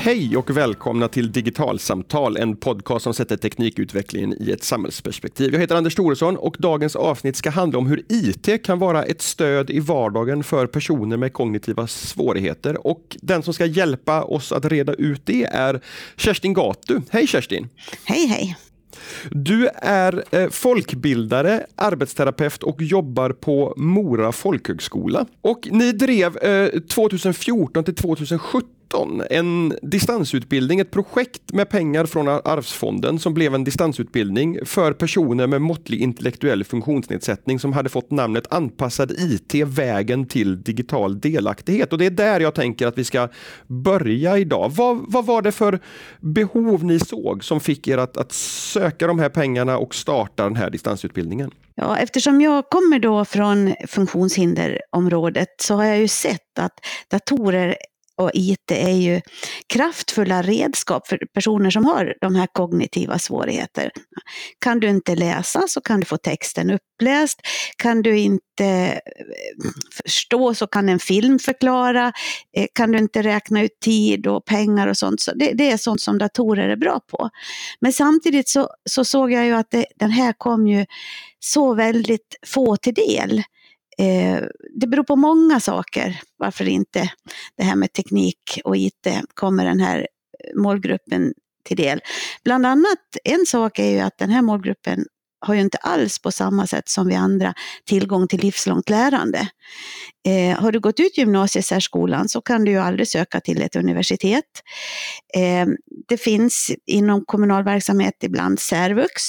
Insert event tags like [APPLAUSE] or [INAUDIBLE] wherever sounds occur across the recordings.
Hej och välkomna till Digitalsamtal, en podcast som sätter teknikutvecklingen i ett samhällsperspektiv. Jag heter Anders Thoresson och dagens avsnitt ska handla om hur IT kan vara ett stöd i vardagen för personer med kognitiva svårigheter. Och den som ska hjälpa oss att reda ut det är Kerstin Gatu. Hej Kerstin! Hej hej! Du är eh, folkbildare, arbetsterapeut och jobbar på Mora folkhögskola. Och ni drev eh, 2014 till 2017 en distansutbildning, ett projekt med pengar från Arvsfonden som blev en distansutbildning för personer med måttlig intellektuell funktionsnedsättning som hade fått namnet Anpassad IT, vägen till digital delaktighet. Och det är där jag tänker att vi ska börja idag. Vad, vad var det för behov ni såg som fick er att, att söka de här pengarna och starta den här distansutbildningen? Ja, eftersom jag kommer då från funktionshinderområdet så har jag ju sett att datorer och IT är ju kraftfulla redskap för personer som har de här kognitiva svårigheterna. Kan du inte läsa så kan du få texten uppläst. Kan du inte eh, förstå så kan en film förklara. Eh, kan du inte räkna ut tid och pengar och sånt. Så det, det är sånt som datorer är bra på. Men samtidigt så, så såg jag ju att det, den här kom ju så väldigt få till del. Eh, det beror på många saker varför inte det här med teknik och IT kommer den här eh, målgruppen till del. Bland annat en sak är ju att den här målgruppen har ju inte alls på samma sätt som vi andra tillgång till livslångt lärande. Eh, har du gått ut gymnasiesärskolan så kan du ju aldrig söka till ett universitet. Eh, det finns inom kommunal verksamhet ibland särvux.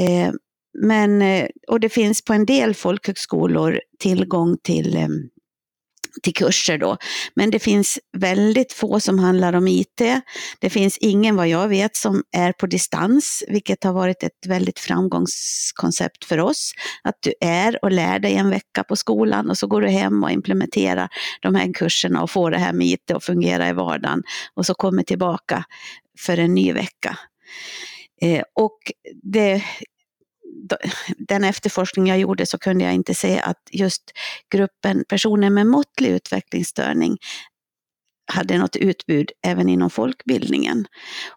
Eh, men, eh, och det finns på en del folkhögskolor tillgång till ehm, till kurser då. Men det finns väldigt få som handlar om IT. Det finns ingen vad jag vet som är på distans, vilket har varit ett väldigt framgångskoncept för oss. Att du är och lär dig en vecka på skolan och så går du hem och implementerar de här kurserna och får det här med IT att fungera i vardagen och så kommer tillbaka för en ny vecka. Eh, och det, den efterforskning jag gjorde så kunde jag inte se att just gruppen personer med måttlig utvecklingsstörning hade något utbud även inom folkbildningen.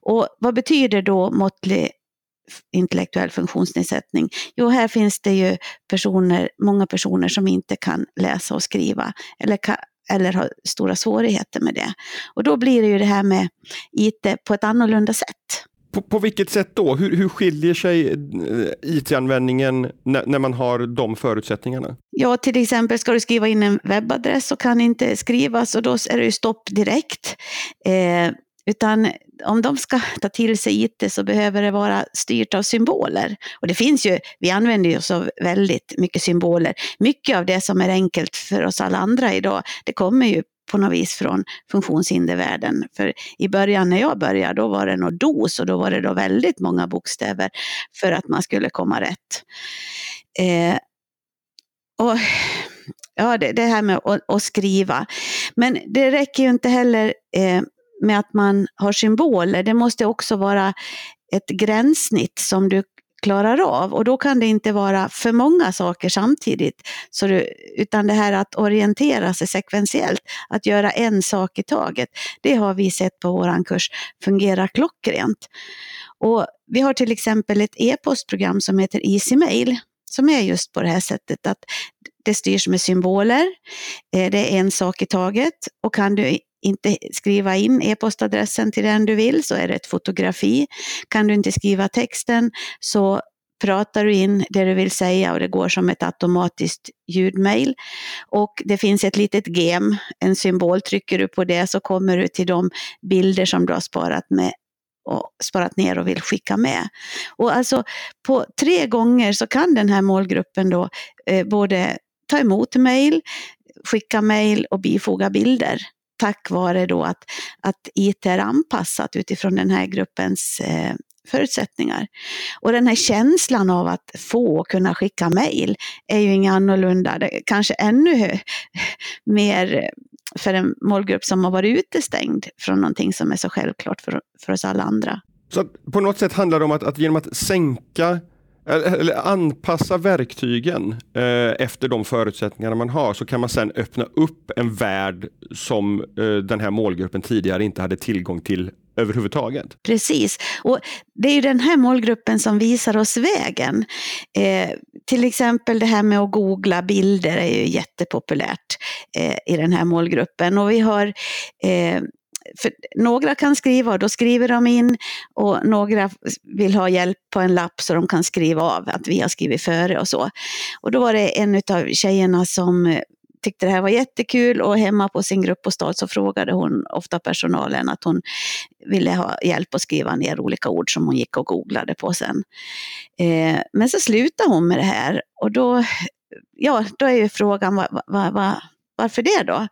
Och vad betyder då måttlig intellektuell funktionsnedsättning? Jo, här finns det ju personer, många personer som inte kan läsa och skriva eller, kan, eller har stora svårigheter med det. Och då blir det ju det här med IT på ett annorlunda sätt. På, på vilket sätt då? Hur, hur skiljer sig eh, IT-användningen när, när, man har de förutsättningarna? Ja, till exempel ska du skriva in en webbadress och kan inte skrivas och då är det ju stopp direkt. Eh, utan om de ska ta till sig IT så behöver det vara styrt av symboler. Och det finns ju, vi använder ju av väldigt mycket symboler. Mycket av det som är enkelt för oss alla andra idag, det kommer ju på något vis från funktionshindervärlden. För i början när jag började, då var det nog DOS och då var det då väldigt många bokstäver för att man skulle komma rätt. Eh, och ja, det, det här med att, att, skriva. Men det räcker ju inte heller eh, med att man har symboler. Det måste också vara ett gränssnitt som du klarar av. Och då kan det inte vara för många saker samtidigt. Så du, utan det här att orientera sig sekventiellt, att göra en sak i taget, det har vi sett på vår kurs fungerar klockrent. Och vi har till exempel ett e-postprogram som heter Easy Mail som är just på det här sättet att det styrs med symboler, eh, det är en sak i taget och kan du inte skriva in e-postadressen till den du vill så är det ett fotografi. Kan du inte skriva texten så pratar du in det du vill säga och det går som ett automatiskt ljudmail. Och det finns ett litet gem, en symbol, trycker du på det så kommer du till de bilder som du har sparat med och sparat ner och vill skicka med. Och alltså på tre gånger så kan den här målgruppen då eh, både ta emot mejl, skicka mejl och bifoga bilder tack vare då att, att IT är anpassat utifrån den här gruppens eh, förutsättningar. Och den här känslan av att få och kunna skicka mejl är ju inget annorlunda, det kanske ännu mer för en målgrupp som har varit utestängd från någonting som är så självklart för, för oss alla andra. Så på något sätt handlar det om att, att genom att sänka eller anpassa verktygen eh, efter de förutsättningar man har så kan man sedan öppna upp en värld som eh, den här målgruppen tidigare inte hade tillgång till överhuvudtaget. Precis, och det är ju den här målgruppen som visar oss vägen. Eh, till exempel det här med att googla bilder är ju jättepopulärt eh, i den här målgruppen och vi har eh, några kan skriva och då skriver de in och några vill ha hjälp på en lapp så de kan skriva av att vi har skrivit före och så. Och då var det en av tjejerna som eh, tyckte det här var jättekul och hemma på sin gruppbostad så frågade hon ofta personalen att hon ville ha hjälp att skriva ner olika ord som hon gick och googlade på sen. Eh, men så slutade hon med det här och då, ja, då är ju frågan vad, vad, vad, varför det då?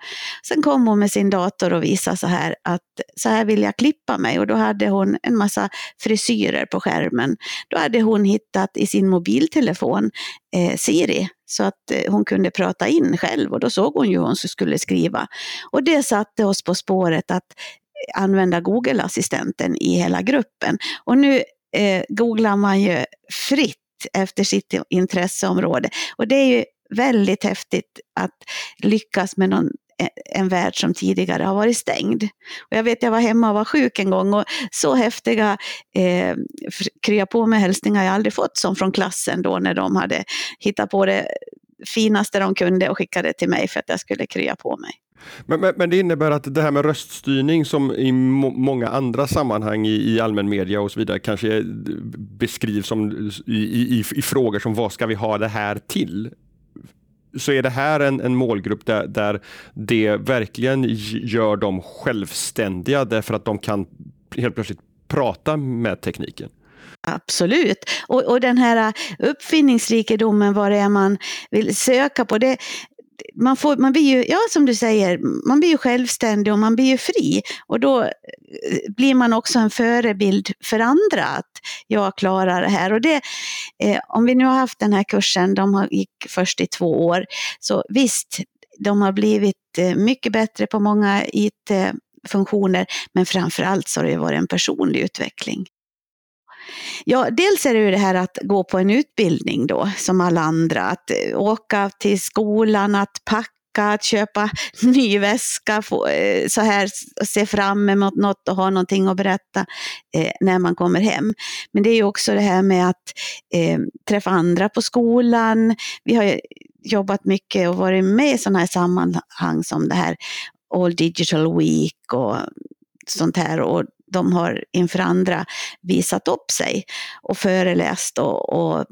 Sen kom hon med sin dator och visade så här att så här vill jag klippa mig och då hade hon en massa frisyrer på skärmen. Då hade hon hittat i sin mobiltelefon eh, Siri så att eh, hon kunde prata in själv och då såg hon ju hur hon skulle skriva. Och det satte oss på spåret att eh, använda Google-assistenten i hela gruppen. Och nu eh, googlar man ju fritt efter sitt intresseområde. Och det är ju väldigt häftigt att lyckas med någon, e, en värld som tidigare har varit stängd. Och jag vet, jag var hemma och var sjuk en gång och så häftiga eh, krya på med hälsningar jag aldrig fått som från klassen då när de hade hittat på det finaste de kunde och skickade till mig för att jag skulle krya på mig. Men, men, men, det innebär att det här med röststyrning som i må, många andra sammanhang i, i allmän media och så vidare kanske eh, beskrivs som i, i, i, frågor som vad ska vi ha det här till? Så är det här en, en målgrupp där, där det verkligen gör dem självständiga därför att de kan helt plötsligt prata med tekniken. Absolut. Och, och den här äh, uppfinningsrikedomen, vad det är man vill söka på, det, man, får, man blir ju, ja som du säger, man blir ju självständig och man blir ju fri. Och då eh, blir man också en förebild för andra att jag klarar det här. Och det, eh, om vi nu har haft den här kursen, de har, gick först i två år, så visst, de har blivit eh, mycket bättre på många IT-funktioner, men framför allt så har det varit en personlig utveckling. Ja, dels är det ju det här att gå på en utbildning då, som alla andra. Att eh, åka till skolan, att packa, att köpa [LAUGHS] ny väska, få, eh, så här, se fram emot något och ha någonting att berätta eh, när man kommer hem. Men det är ju också det här med att eh, träffa andra på skolan. Vi har jobbat mycket och varit med i sådana här sammanhang som det här All Digital Week och sånt här. Och de har inför andra visat upp sig och föreläst och, och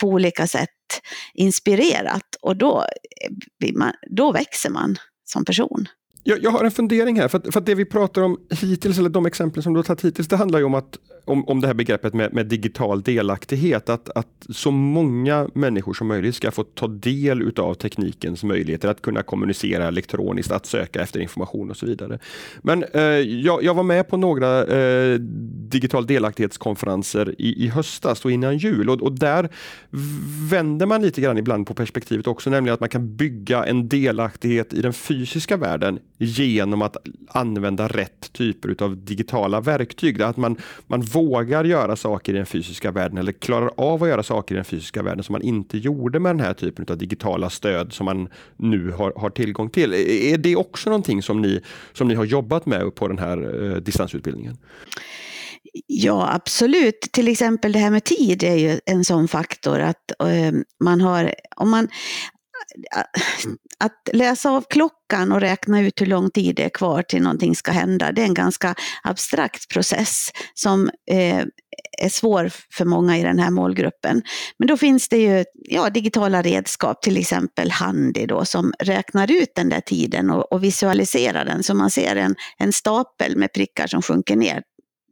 på olika sätt inspirerat. Och då, eh, man, då växer man som person. Jag, jag, har en fundering här, för att, för att det vi pratar om hittills, eller de exempel som du har tagit hittills, det handlar ju om, att, om, om det här begreppet med, med, digital delaktighet. Att, att så många människor som möjligt ska få ta del utav teknikens möjligheter att kunna kommunicera elektroniskt, att söka efter information och så vidare. Men eh, jag, jag, var med på några eh, digital delaktighetskonferenser i, i höstas och innan jul och, och där vänder man lite grann ibland på perspektivet också, nämligen att man kan bygga en delaktighet i den fysiska världen genom att använda rätt typer av digitala verktyg. Att man, man vågar göra saker i den fysiska världen eller klarar av att göra saker i den fysiska världen som man inte gjorde med den här typen av digitala stöd som man nu har, har tillgång till. Är det också någonting som ni, som ni har jobbat med på den här eh, distansutbildningen? Ja, absolut. Till exempel det här med tid är ju en sån faktor att eh, man har, om man att läsa av klockan och räkna ut hur lång tid det är kvar till någonting ska hända, det är en ganska abstrakt process som eh, är svår för många i den här målgruppen. Men då finns det ju ja, digitala redskap, till exempel Handy då, som räknar ut den där tiden och, och visualiserar den så man ser en, en stapel med prickar som sjunker ner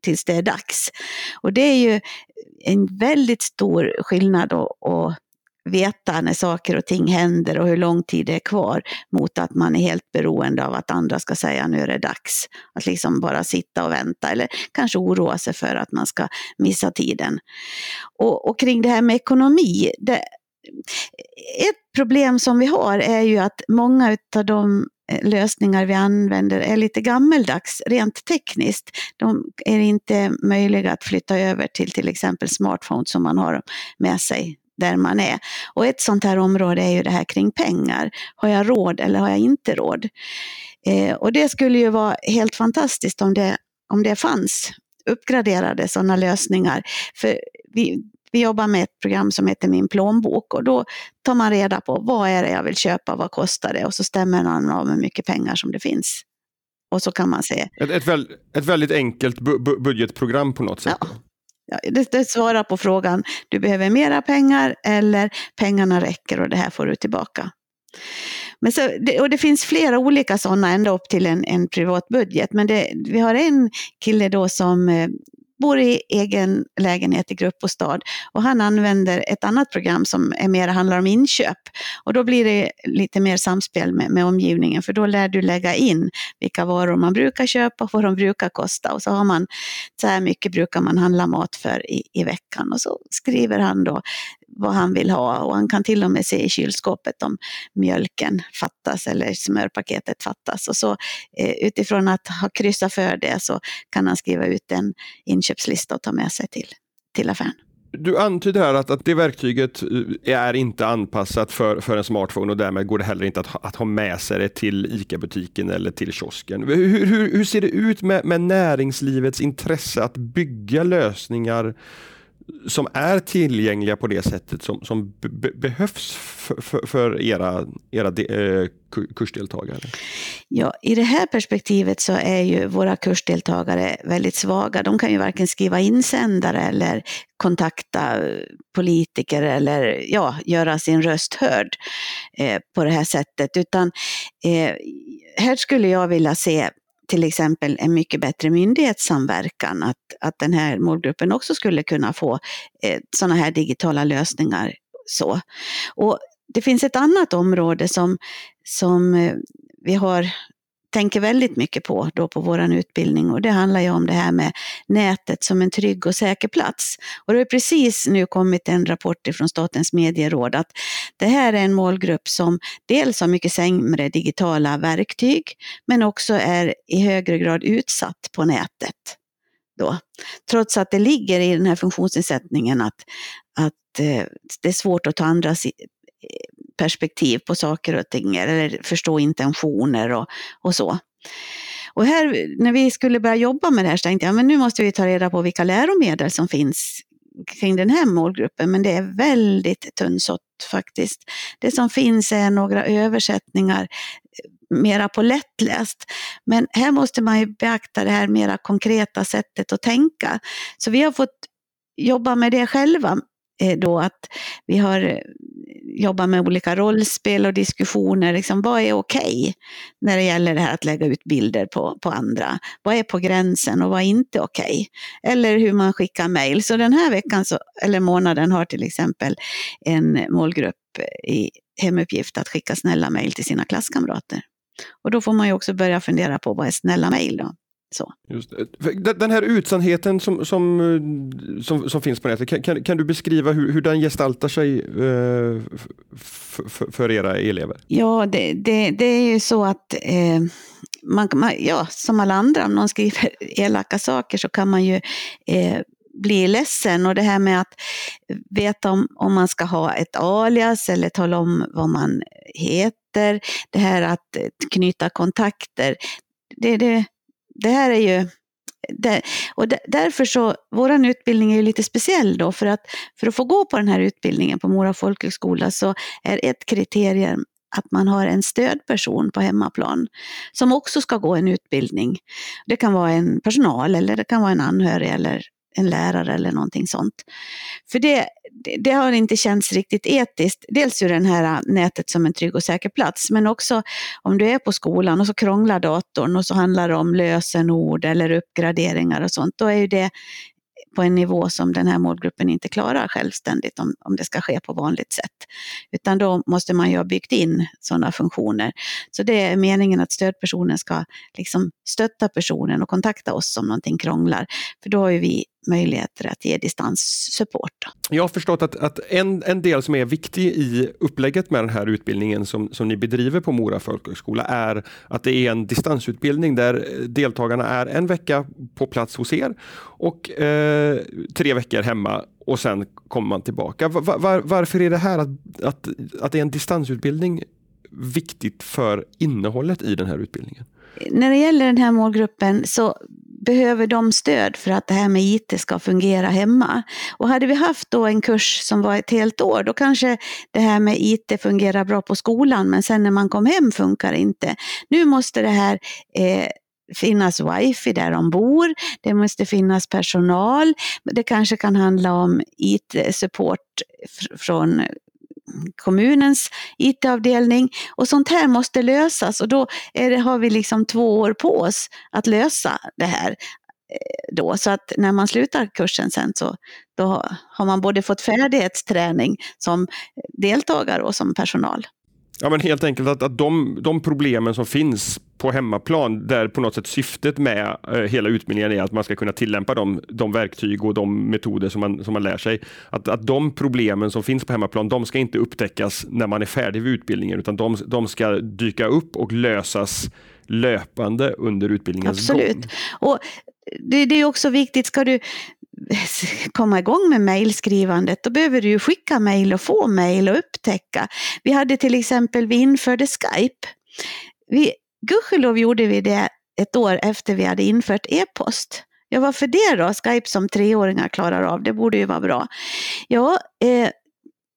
tills det är dags. Och det är ju en väldigt stor skillnad att veta när saker och ting händer och hur lång tid det är kvar mot att man är helt beroende av att andra ska säga nu är det dags. Att liksom bara sitta och vänta eller kanske oroa sig för att man ska missa tiden. Och, och kring det här med ekonomi. Det, ett problem som vi har är ju att många av de eh, lösningar vi använder är lite gammeldags rent tekniskt. De är inte möjliga att flytta över till till exempel smartphones som man har med sig där man är. Och ett sånt här område är ju det här kring pengar. Har jag råd eller har jag inte råd? Eh, och det skulle ju vara helt fantastiskt om det, om det fanns uppgraderade sådana lösningar. För vi, vi jobbar med ett program som heter Min plånbok och då tar man reda på vad är det jag vill köpa, vad kostar det och så stämmer man av hur mycket pengar som det finns. Och så kan man se. Ett, ett, väl, ett väldigt enkelt bu budgetprogram på något sätt. Ja. Ja, det, det svarar på frågan, du behöver mera pengar eller pengarna räcker och det här får du tillbaka. Men så, och det finns flera olika sådana ända upp till en, en privat budget. Men det, vi har en kille då som eh, bor i egen lägenhet i gruppbostad och han använder ett annat program som är mer handlar om inköp. Och då blir det lite mer samspel med, med omgivningen för då lär du lägga in vilka varor man brukar köpa och vad de brukar kosta och så har man så här mycket brukar man handla mat för i, i veckan och så skriver han då vad han vill ha och han kan till och med se i kylskåpet om mjölken fattas eller smörpaketet fattas. Och så eh, utifrån att ha kryssat för det så kan han skriva ut en inköpslista och ta med sig till, till affären. Du antyder här att, att det verktyget eh, är inte anpassat för, för en smartphone och därmed går det heller inte att, ha, att ha med sig det till ICA-butiken eller till kiosken. Hur, hur, hur ser det ut med, med näringslivets intresse att bygga lösningar som är tillgängliga på det sättet som, som be behövs för, för, för, era, era de, eh, kursdeltagare? Ja, I det här perspektivet så är ju våra kursdeltagare väldigt svaga. De kan ju varken skriva insändare eller kontakta eh, politiker eller ja, göra sin röst hörd eh, på det här sättet. Utan eh, här skulle jag vilja se till exempel en mycket bättre myndighetssamverkan, att, att den här målgruppen också skulle kunna få eh, sådana här digitala lösningar. Så. Och det finns ett annat område som, som eh, vi har tänker väldigt mycket på då på vår utbildning och det handlar ju om det här med nätet som en trygg och säker plats. Och det har precis nu kommit en rapport från Statens medieråd att det här är en målgrupp som dels har mycket sämre digitala verktyg men också är i högre grad utsatt på nätet. Då. Trots att det ligger i den här funktionsnedsättningen att, att eh, det är svårt att ta andra perspektiv på saker och ting eller förstå intentioner och, och så. Och här, när vi skulle börja jobba med det här så tänkte jag, men nu måste vi ta reda på vilka läromedel som finns kring den här målgruppen, men det är väldigt tunnsått faktiskt. Det som finns är några översättningar eh, mera på lättläst. Men här måste man ju beakta det här mera konkreta sättet att tänka. Så vi har fått jobba med det själva Eh, då att vi har eh, jobbat med olika rollspel och diskussioner. Liksom, vad är okej okay när det gäller det här att lägga ut bilder på, på andra? Vad är på gränsen och vad är inte okej? Okay? Eller hur man skickar mejl. Så den här veckan, så, eller månaden, har till exempel en målgrupp eh, i hemuppgift att skicka snälla mejl till sina klasskamrater. Och då får man ju också börja fundera på vad är snälla mejl då? Så. Just Den här utsannheten som, som, som, som finns på nätet, kan, kan, du beskriva hur, hur den gestaltar sig eh, för era elever? Ja, det, det, det är ju så att eh, man, man, ja, som alla andra, om någon skriver [LAUGHS] elaka saker så kan man ju eh, bli ledsen och det här med att veta om, om man ska ha ett alias eller tala om vad man heter, det här att knyta kontakter, det, det, det här är ju det, och därför så, vår utbildning är ju lite speciell då, för att för att få gå på den här utbildningen på Mora folkhögskola så är ett kriterium att man har en stödperson på hemmaplan som också ska gå en utbildning. Det kan vara en personal eller det kan vara en anhörig eller en lärare eller någonting sånt. För det, det har inte känts riktigt etiskt. Dels ur den här nätet som en trygg och säker plats, men också om du är på skolan och så krånglar datorn och så handlar det om lösenord eller uppgraderingar och sånt. Då är ju det på en nivå som den här målgruppen inte klarar självständigt om, om det ska ske på vanligt sätt. Utan då måste man ju ha byggt in sådana funktioner. Så det är meningen att stödpersonen ska liksom stötta personen och kontakta oss om någonting krånglar. För då har ju vi möjligheter att ge distanssupport. Jag har förstått att, att en, en del som är viktig i upplägget med den här utbildningen som, som ni bedriver på Mora folkhögskola är att det är en distansutbildning där deltagarna är en vecka på plats hos er och eh, tre veckor hemma och sen kommer man tillbaka. Var, var, varför är det här att, att, att det är en distansutbildning viktigt för innehållet i den här utbildningen? När det gäller den här målgruppen så behöver de stöd för att det här med IT ska fungera hemma. Och hade vi haft då en kurs som var ett helt år, då kanske det här med IT fungerar bra på skolan, men sen när man kom hem funkar det inte. Nu måste det här eh, finnas wifi där de bor, det måste finnas personal, det kanske kan handla om IT-support från kommunens IT-avdelning och sånt här måste lösas och då det, har vi liksom två år på oss att lösa det här. Eh, då, så att när man slutar kursen sen så då har man både fått färdighetsträning som deltagare och som personal. Ja men helt enkelt att, att de, de problemen som finns på hemmaplan där på något sätt syftet med eh, hela utbildningen är att man ska kunna tillämpa de, de verktyg och de metoder som man, som man lär sig. Att, att de problemen som finns på hemmaplan, de ska inte upptäckas när man är färdig med utbildningen utan de, de ska dyka upp och lösas löpande under utbildningens Absolut. gång. Och det, det är också viktigt, ska du [LAUGHS] komma igång med mejlskrivandet, då behöver du ju skicka mejl och få mejl och upptäcka. Vi hade till exempel, vi införde Skype. Vi, gudskelov gjorde vi det ett år efter vi hade infört e-post. Ja, varför det då? Skype som treåringar klarar av, det borde ju vara bra. Ja, eh,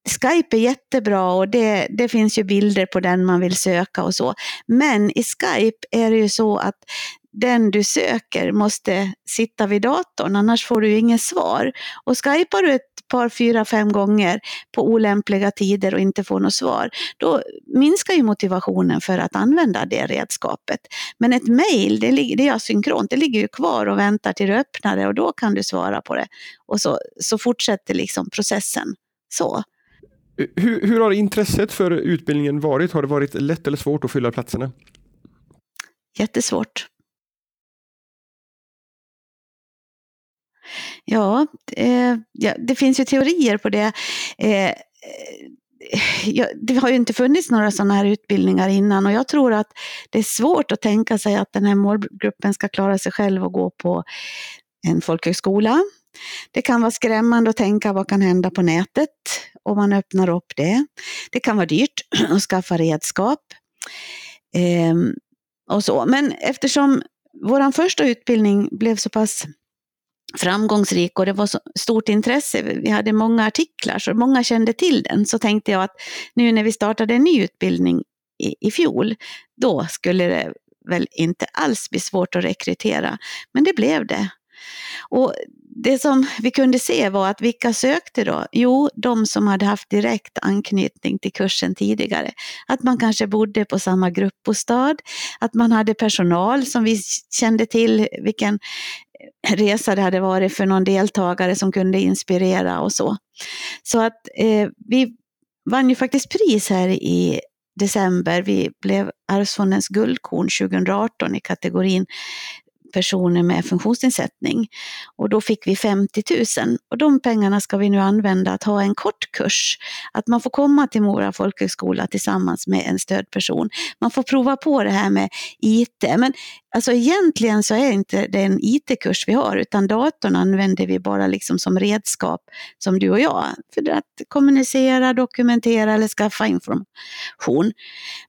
Skype är jättebra och det, det finns ju bilder på den man vill söka och så. Men i Skype är det ju så att den du söker måste sitta vid datorn, annars får du inget svar. Och skypar du ett par, fyra, fem gånger på olämpliga tider och inte får något svar, då minskar ju motivationen för att använda det redskapet. Men ett mejl, det, det är asynkront, det ligger ju kvar och väntar till du öppnar det och då kan du svara på det. Och så, så fortsätter liksom processen så. Hur, hur har intresset för utbildningen varit? Har det varit lätt eller svårt att fylla platserna? Jättesvårt. Ja, eh, ja, det finns ju teorier på det. Eh, eh ja, det har ju inte funnits några sådana här utbildningar innan och jag tror att det är svårt att tänka sig att den här målgruppen ska klara sig själv och gå på en folkhögskola. Det kan vara skrämmande att tänka vad kan hända på nätet om man öppnar upp det. Det kan vara dyrt [CLEARS THROAT] att skaffa redskap. Eh, och så. Men eftersom vår första utbildning blev så pass framgångsrik och det var så stort intresse. Vi hade många artiklar så många kände till den. Så tänkte jag att nu när vi startade en ny utbildning i, i fjol, då skulle det väl inte alls bli svårt att rekrytera. Men det blev det. Och det som vi kunde se var att vilka sökte då? Jo, de som hade haft direkt anknytning till kursen tidigare. Att man kanske bodde på samma gruppbostad, att man hade personal som vi kände till vilken resa det hade varit för någon deltagare som kunde inspirera och så. Så att eh, vi vann ju faktiskt pris här i december. Vi blev Arvsfondens guldkorn 2018 i kategorin personer med funktionsnedsättning. Och då fick vi 50 000 och de pengarna ska vi nu använda att ha en kort kurs. Att man får komma till Mora folkhögskola tillsammans med en stödperson. Man får prova på det här med IT. Men alltså egentligen så är inte det en IT-kurs vi har utan datorn använder vi bara liksom som redskap som du och jag för att kommunicera, dokumentera eller skaffa information.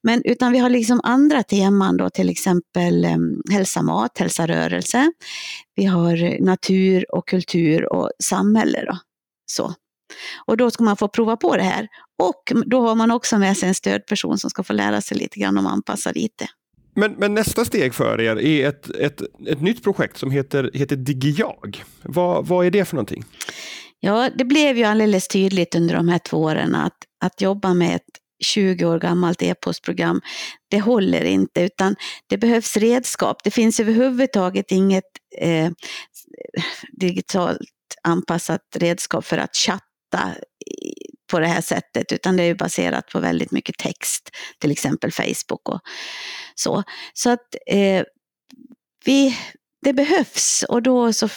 Men utan vi har liksom andra teman då till exempel um, hälsa mat, hälsa rörelse. Vi har natur och kultur och samhälle. Då. Så. Och då ska man få prova på det här. Och då har man också med sig en stödperson som ska få lära sig lite grann om anpassad IT. Men, men, nästa steg för er är ett, ett, ett nytt projekt som heter, heter DigiJag. Vad, vad är det för någonting? Ja, det blev ju alldeles tydligt under de här två åren att, att jobba med ett 20 år gammalt e-postprogram, det håller inte utan det behövs redskap. Det finns överhuvudtaget inget eh, digitalt anpassat redskap för att chatta på det här sättet, utan det är baserat på väldigt mycket text, till exempel Facebook och så. Så att eh, vi det behövs och då så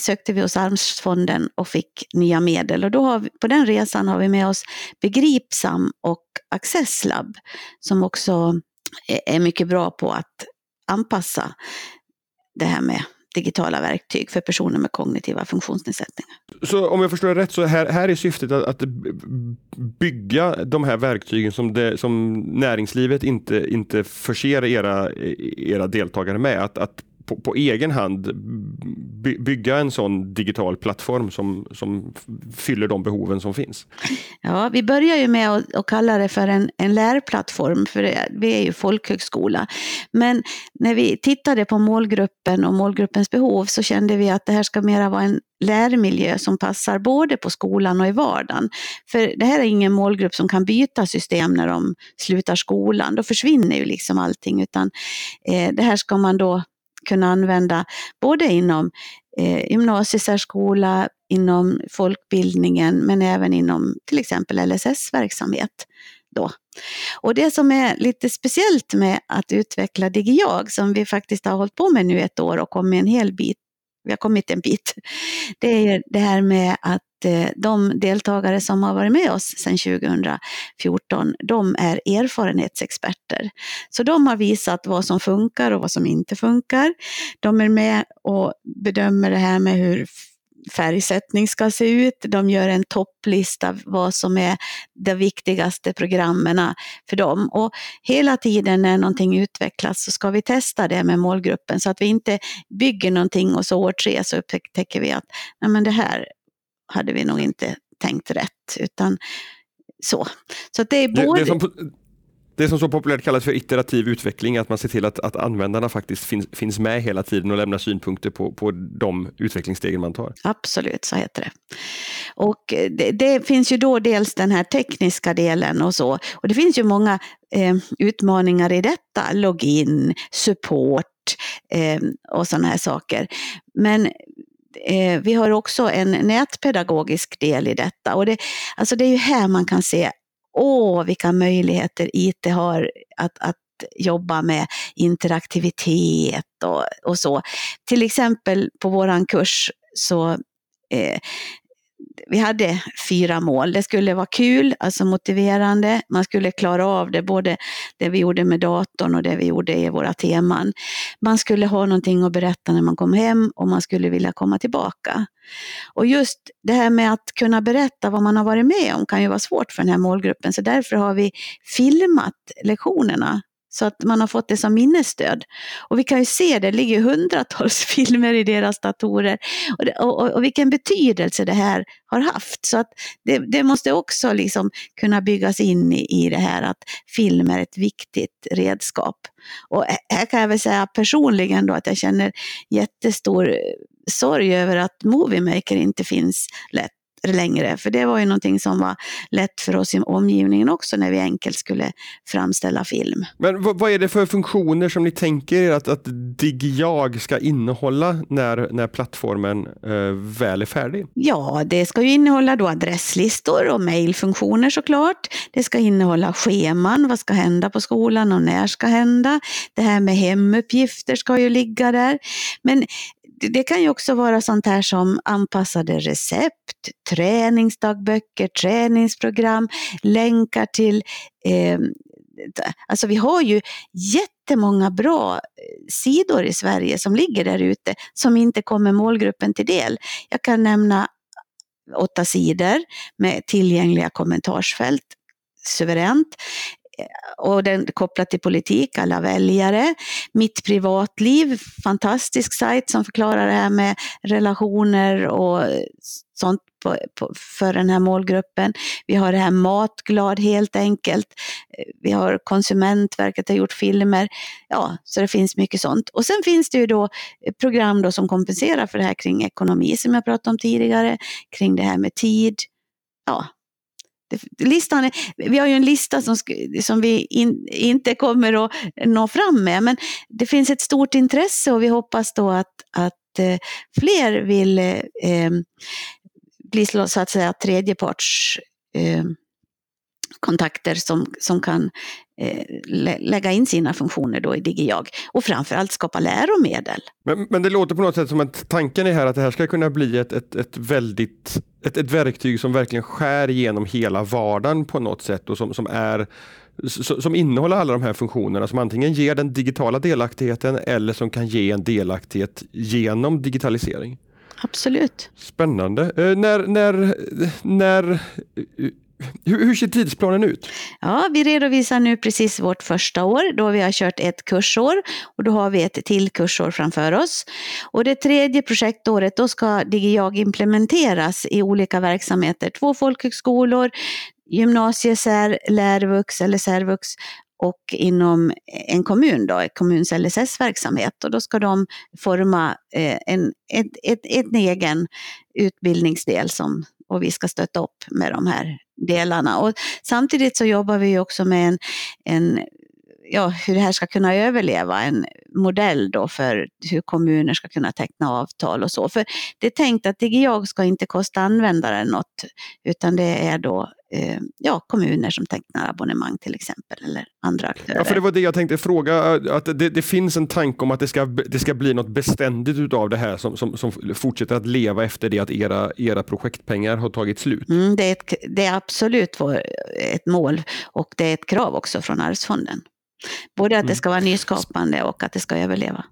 sökte vi hos Armsfonden och fick nya medel och då har vi, på den resan har vi med oss Begripsam och Accesslab som också är mycket bra på att anpassa det här med digitala verktyg för personer med kognitiva funktionsnedsättningar. Så om jag förstår det rätt så här, här är syftet att, att bygga de här verktygen som, det, som näringslivet inte, inte förser era, era deltagare med. Att, att på, på, egen hand by, bygga en sån digital plattform som, som fyller de behoven som finns? Ja, vi börjar ju med att, att kalla det för en, en lärplattform, för vi är ju folkhögskola. Men när vi tittade på målgruppen och målgruppens behov så kände vi att det här ska mera vara en lärmiljö som passar både på skolan och i vardagen. För det här är ingen målgrupp som kan byta system när de slutar skolan. Då försvinner ju liksom allting. Utan eh, det här ska man då kunna använda både inom eh, gymnasiesärskola, inom folkbildningen men även inom till exempel LSS-verksamhet. Då. Och det som är lite speciellt med att utveckla DigiJag som vi faktiskt har hållit på med nu ett år och kommit en hel bit vi har kommit en bit. Det är det här med att Eh, de deltagare som har varit med oss sedan 2014, de är erfarenhetsexperter. Så de har visat vad som funkar och vad som inte funkar. De är med och bedömer det här med hur färgsättning ska se ut. De gör en topplista vad som är de viktigaste programmen för dem. Och hela tiden när någonting utvecklas så ska vi testa det med målgruppen så att vi inte bygger någonting och så år tre så upptäcker vi att nej men det här hade vi nog inte tänkt rätt. Utan så. så det, är både... Det, det, som, det som så populärt kallas för iterativ utveckling, att man ser till att, att användarna faktiskt finns, finns med hela tiden och lämnar synpunkter på, på de utvecklingsstegen man tar. Absolut, så heter det. Och det, det, finns ju då dels den här tekniska delen och så. Och det finns ju många eh, utmaningar i detta, login, support eh, och sådana här saker. Men eh, vi har också en nätpedagogisk del i detta. Och det, alltså det är ju här man kan se, åh vilka möjligheter IT har att, att jobba med interaktivitet och, och så. Till exempel på våran kurs så eh, vi hade fyra mål. Det skulle vara kul, alltså motiverande. Man skulle klara av det, både det vi gjorde med datorn och det vi gjorde i våra teman. Man skulle ha någonting att berätta när man kom hem och man skulle vilja komma tillbaka. Och just det här med att kunna berätta vad man har varit med om kan ju vara svårt för den här målgruppen, så därför har vi filmat lektionerna så att man har fått det som minnesstöd. Och vi kan ju se, det ligger hundratals [LAUGHS] filmer i deras datorer och, det, och, och, vilken betydelse det här har haft. Så att det, det måste också liksom kunna byggas in i, i det här att film är ett viktigt redskap. Och här kan jag väl säga personligen då att jag känner jättestor sorg över att Moviemaker inte finns lätt längre. För det var ju någonting som var lätt för oss i omgivningen också när vi enkelt skulle framställa film. Men vad, är det för funktioner som ni tänker er att, att DigJag ska innehålla när, när plattformen eh, väl är färdig? Ja, det ska ju innehålla då adresslistor och mejlfunktioner såklart. Det ska innehålla scheman, vad ska hända på skolan och när ska hända. Det här med hemuppgifter ska ju ligga där. Men det kan ju också vara sånt här som anpassade recept, träningsdagböcker, träningsprogram, länkar till eh, Alltså vi har ju jättemånga bra eh, sidor i Sverige som ligger där ute som inte kommer målgruppen till del. Jag kan nämna åtta sidor med tillgängliga kommentarsfält suveränt och den kopplat till politik, alla väljare. Mitt privatliv, fantastisk sajt som förklarar det här med relationer och sånt på, på, för den här målgruppen. Vi har det här Matglad helt enkelt. Vi har Konsumentverket har gjort filmer. Ja, så det finns mycket sånt. Och sen finns det ju då program då som kompenserar för det här kring ekonomi som jag pratade om tidigare, kring det här med tid. Ja, Listan är, vi har ju en lista som, som vi in, inte kommer att nå fram med, men det finns ett stort intresse och vi hoppas då att, att eh, fler vill eh, eh bli så att säga tredjeparts eh, kontakter som, som kan eh, lägga in sina funktioner då i DigiJag och framförallt skapa läromedel. Men, men det låter på något sätt som att tanken är här att det här ska kunna bli ett, ett, ett väldigt ett, ett verktyg som verkligen skär igenom hela vardagen på något sätt och som, som är som innehåller alla de här funktionerna som antingen ger den digitala delaktigheten eller som kan ge en delaktighet genom digitalisering. Absolut. Spännande. Eh, när, när, när, hur, hur ser tidsplanen ut? Ja, vi redovisar nu precis vårt första år då vi har kört ett kursår och då har vi ett till kursår framför oss. Och det tredje projektåret då ska DigiJag implementeras i olika verksamheter. Två folkhögskolor, gymnasiesär, lärvux eller särvux och inom en kommun, då, kommuns LSS-verksamhet. Och då ska de forma eh, en, ett, ett, ett egen utbildningsdel som, och vi ska stötta upp med de här delarna. Och samtidigt så jobbar vi också med en, en ja, hur det här ska kunna överleva, en modell då för hur kommuner ska kunna teckna avtal och så. För det är tänkt att DigiJag ska inte kosta användaren något, utan det är då eh, ja, kommuner som tecknar abonnemang till exempel, eller andra aktörer. Ja, för det var det jag tänkte fråga, att det, det finns en tanke om att det ska, det ska bli något beständigt utav det här som, som, som fortsätter att leva efter det att era, era projektpengar har tagit slut. Mm, det, är ett, det är absolut vår, ett mål och det är ett krav också från Arvsfonden. Både att det mm. ska vara nyskapande och att det ska överleva.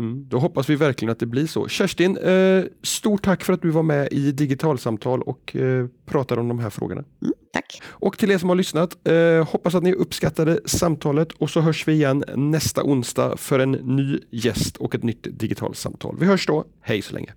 Mm, då hoppas vi verkligen att det blir så. Kerstin, eh, stort tack för att du var med i Digitalsamtal och eh, pratade om de här frågorna. Mm, tack. Och till er som har lyssnat, eh, hoppas att ni uppskattade samtalet och så hörs vi igen nästa onsdag för en ny gäst och ett nytt digitalsamtal. Vi hörs då. Hej så länge.